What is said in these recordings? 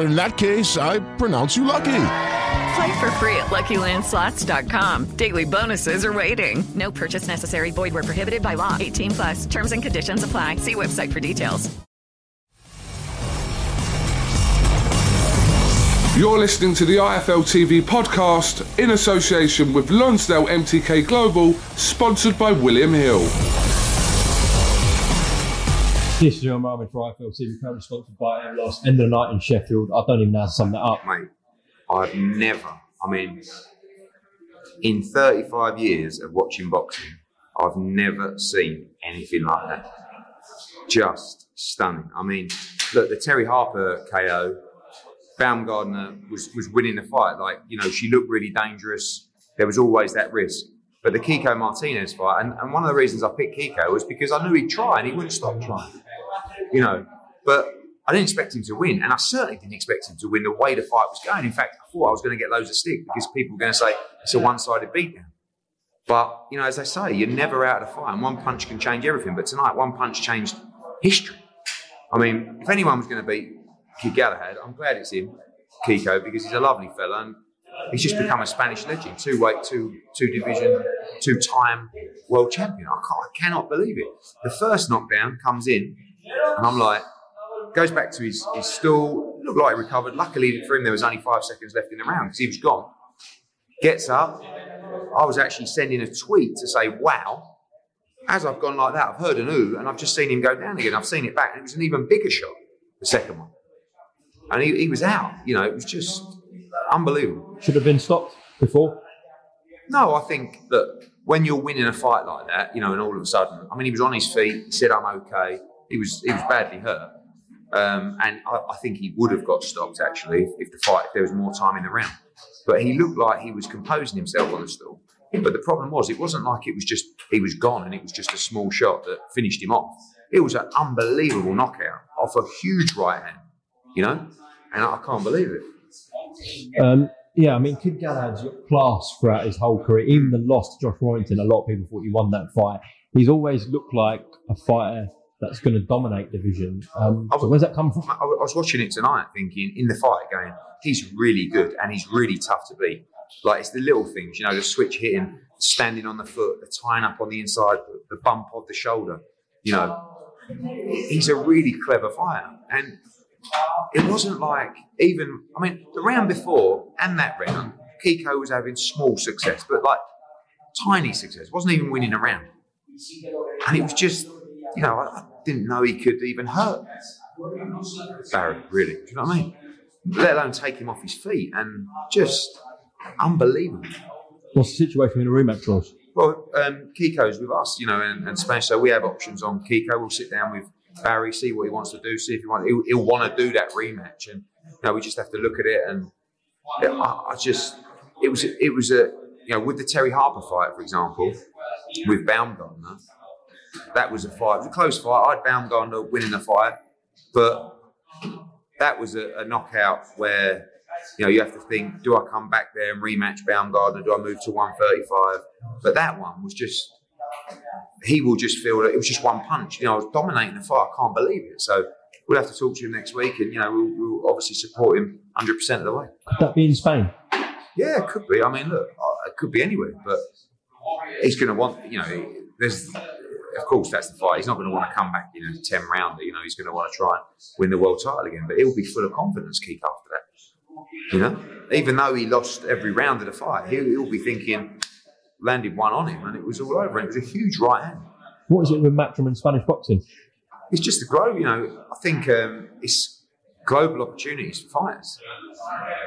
in that case, I pronounce you lucky. Play for free at LuckyLandSlots.com. Daily bonuses are waiting. No purchase necessary. Void were prohibited by law. 18 plus. Terms and conditions apply. See website for details. You're listening to the IFL TV podcast in association with Lonsdale MTK Global, sponsored by William Hill. This is John Marvin for IFL TV, currently sponsored by Lost End of the night in Sheffield. I don't even know how to sum that up. Mate, I've never, I mean, in 35 years of watching boxing, I've never seen anything like that. Just stunning. I mean, look, the Terri Harper KO, Baumgardner was, was winning the fight. Like, you know, she looked really dangerous. There was always that risk. But the Kiko Martinez fight, and, and one of the reasons I picked Kiko was because I knew he'd try and he wouldn't stop trying you know. But I didn't expect him to win, and I certainly didn't expect him to win the way the fight was going. In fact, I thought I was going to get loads of stick because people were going to say it's a one-sided beatdown. But you know, as they say, you're never out of the fight, and one punch can change everything. But tonight, one punch changed history. I mean, if anyone was going to beat Kid Galahad, I'm glad it's him, Kiko, because he's a lovely fella and he's just become a Spanish legend, two weight, two two division, two time world champion. I, I cannot believe it. The first knockdown comes in and I'm like, goes back to his, his stool, looked like he recovered. Luckily for him, there was only five seconds left in the round because he was gone. Gets up. I was actually sending a tweet to say, wow, as I've gone like that, I've heard an ooh, and I've just seen him go down again. I've seen it back, and it was an even bigger shot, the second one. And he, he was out. You know, it was just unbelievable. Should have been stopped before? No, I think that when you're winning a fight like that, you know, and all of a sudden, I mean, he was on his feet, he said, I'm okay he was he was badly hurt, um, and I, I, think he would have got stopped actually if, the fight if there was more time in the round. But he looked like he was composing himself on the stool. But the problem was, it wasn't like it was just he was gone and it was just a small shot that finished him off. It was an unbelievable knockout off a huge right hand, you know, and I, can't believe it. Um, yeah, I mean, Kid Galahad's class throughout his whole career. Even the loss to Josh Warrington, a lot of people thought he won that fight. He's always looked like a fighter that's going to dominate division. Um, was, so where's that come from? I, was watching it tonight, thinking in the fight, going, he's really good and he's really tough to beat. Like it's the little things, you know, the switch hitting, standing on the foot, the tying up on the inside, the, the bump of the shoulder. You know, he's a really clever fighter, and it wasn't like even. I mean, the round before and that round, Kiko was having small success, but like tiny success. wasn't even winning a round, and it was just you know, I, didn't know he could even hurt Barry, really. Do you know what I mean? Let alone take him off his feet and just unbelievable. What's the situation in a rematch, Ross? Well, um, Kiko's with us, you know, and, and Spanish, so we have options on Kiko. We'll sit down with Barry, see what he wants to do, see if he want, he'll, he'll want to do that rematch, and you know, we just have to look at it. And I, I just, it was, it was a, you know, with the Terri Harper fight, for example, with Baumgardner, that was a fight. It was a close fight. I'd Baumgardner winning the fight, but that was a, a, knockout where you know you have to think: Do I come back there and rematch Baumgardner? Do I move to 135? But that one was just he will just feel that it was just one punch. You know, I was dominating the fight. I can't believe it. So we'll have to talk to him next week, and you know, we'll, we'll obviously support him 100 percent of the way. Could that be in Spain? Yeah, it could be. I mean, look, it could be anywhere, but he's going to want. You know, there's. Of course, that's the fight. He's not going to want to come back in a 10 rounder. You know, he's going to want to try and win the world title again. But he'll be full of confidence, Keith, after that. You know, even though he lost every round of the fight, he'll, he'll be thinking, landed one on him, and it was all over. And it was a huge right hand. What is it with Matchroom and Spanish boxing? It's just the grow. You know, I think um, it's global opportunities for fighters.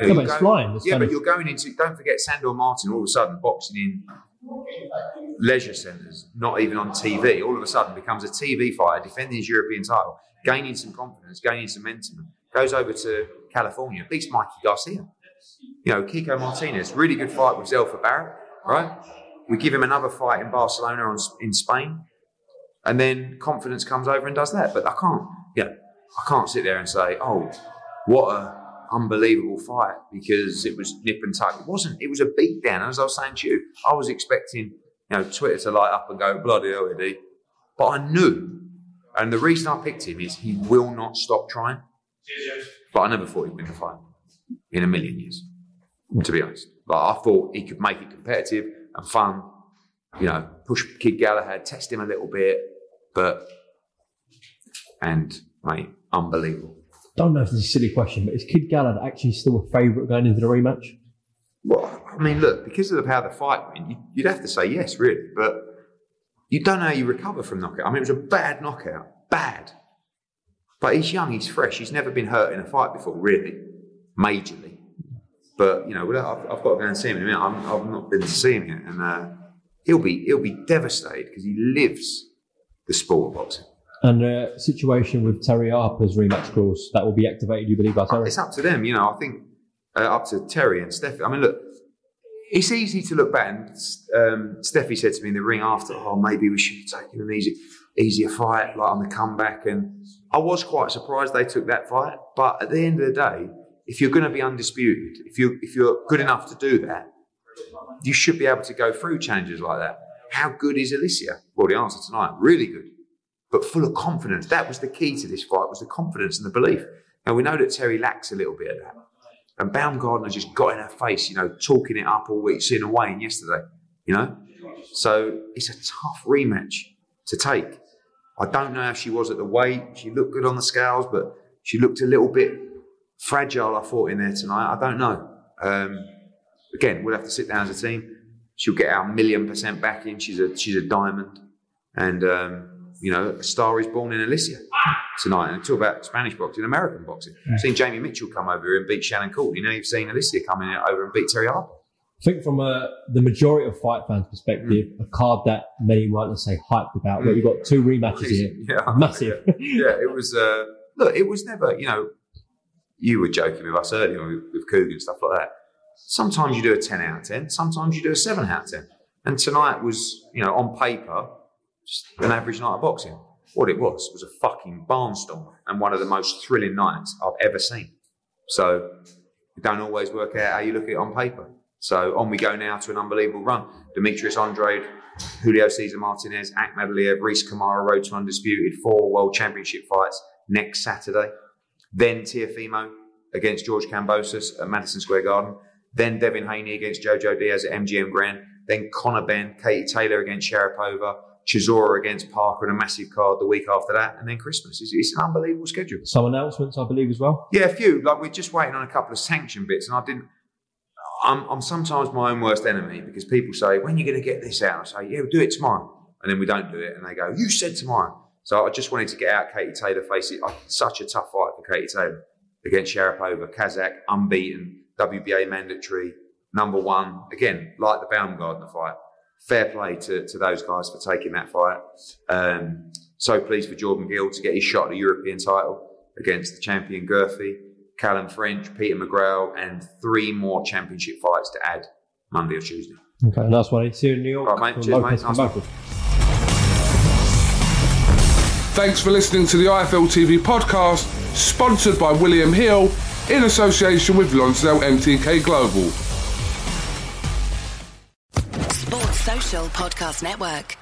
Yeah, You but it's go- flying, Yeah, but you're going into. Don't forget Sandor Martin. All of a sudden, boxing in leisure centres, not even on TV. All of a sudden, becomes a TV fighter defending his European title, gaining some confidence, gaining some momentum. Goes over to California, beats Mikey Garcia. You know, Kiko Martinez, really good fight with Zelfa Barrett, right? We give him another fight in Barcelona or in Spain, and then confidence comes over and does that. But I can't, yeah, I can't sit there and say, oh, what a unbelievable fight because it was nip and tuck. It wasn't. It was a beatdown. As I was saying to you, I was expecting, you know, Twitter to light up and go bloody hell, Eddie. But I knew, and the reason I picked him is he will not stop trying. But I never thought he'd win the fight in a million years, to be honest. But I thought he could make it competitive and fun. You know, push Kid Galahad, test him a little bit, but and mate, unbelievable. Don't know if this is a silly question, but is Kid Galahad actually still a favourite going into the rematch? Well, I mean, look, because of how the fight went, you- you'd have to say yes, really. But you don't know how you recover from knockout. I mean, it was a bad knockout, bad. But he's young, he's fresh, he's never been hurt in a fight before, really, majorly. But you know, I've, I've got to go and see him in a minute. I'm, I've not been to see him yet, and uh, he'll be he'll be devastated because he lives the sport of boxing. And uh, situation with Terri Harper's rematch clause that will be activated, you believe, by Terri? It's up to them, you know. I think uh, up to Terri and Steffi. I mean, look, it's easy to look back. And um, Steffi said to me in the ring after, "Oh, maybe we should have taken an easy, easier fight, like on the comeback." And I was quite surprised they took that fight. But at the end of the day, if you're going to be undisputed, if you if you're good enough to do that, you should be able to go through challenges like that. How good is Alycia? Well, the answer tonight, really good but full of confidence. That was the key to this fight, was the confidence and the belief. Now we know that Terri lacks a little bit of that. And Baumgardner just got in her face, you know, talking it up all week, seeing her weighing yesterday, you know? So it's a tough rematch to take. I don't know how she was at the weight. She looked good on the scales, but she looked a little bit fragile, I thought, in there tonight. I don't know. Um, again, we'll have to sit down as a team. She'll get our million percent backing. She's a she's a diamond. And um, you know, a star is born in Alycia tonight. And talk about Spanish boxing, American boxing. I've seen Jamie Mitchel come over here and beat Shannon Courtenay. Now you've seen Alycia come in over and beat Terri Harper. I think from uh, the majority of fight fans' perspective, a card that many not let's say hyped about, where you've got two rematches here. Yeah, Massive. yeah, it was. Uh, look, it was never. You know, you were joking with us earlier with, with Cougar and stuff like that. Sometimes you do a ten out of ten. Sometimes you do a seven out of ten. And tonight was, you know, on paper, an average night of boxing. What it was was a fucking barnstorm and one of the most thrilling nights I've ever seen. So it don't always work out how you look at it on paper. So on we go now to an unbelievable run. Demetrius Andrade, Julio Cesar Martinez, Ahmad Aliyev, Reese Kamara, road to undisputed, four world championship fights next Saturday. Then Teofimo against George Kambosos at Madison Square Garden. Then Devin Haney against Jojo Diaz at MGM Grand. Then Conor Benn, Katie Taylor against Sharipova, Chisora against Parker, and a massive card the week after that. And then Christmas. It's, it's an unbelievable schedule. Some announcements, I believe, as well. Yeah, a few. Like we're just waiting on a couple of sanction bits, and I didn't. I'm, I'm sometimes my own worst enemy because people say, "When are you going to get this out?" I say, "Yeah, we'll do it tomorrow," and then we don't do it, and they go, "You said tomorrow." So I just wanted to get out Katie Taylor face it. Such a tough fight for Katie Taylor against Sharipova, Kazakh, unbeaten, WBA mandatory, number one. Again, like the Baumgardner fight. Fair play to, to those guys for taking that fight. Um, so pleased for Jordan Gill to get his shot at the European title against the champion Guerfi, Callum French, Peter McGrail, and three more championship fights to add Monday or Tuesday. Okay, nice one. See you in New York. All right, mate. Cheers, mate. Nice one. Kambosos. Thanks for listening to the IFL TV podcast, sponsored by William Hill in association with Lonsdale MTK Global. Podcast Network.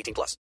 18 plus.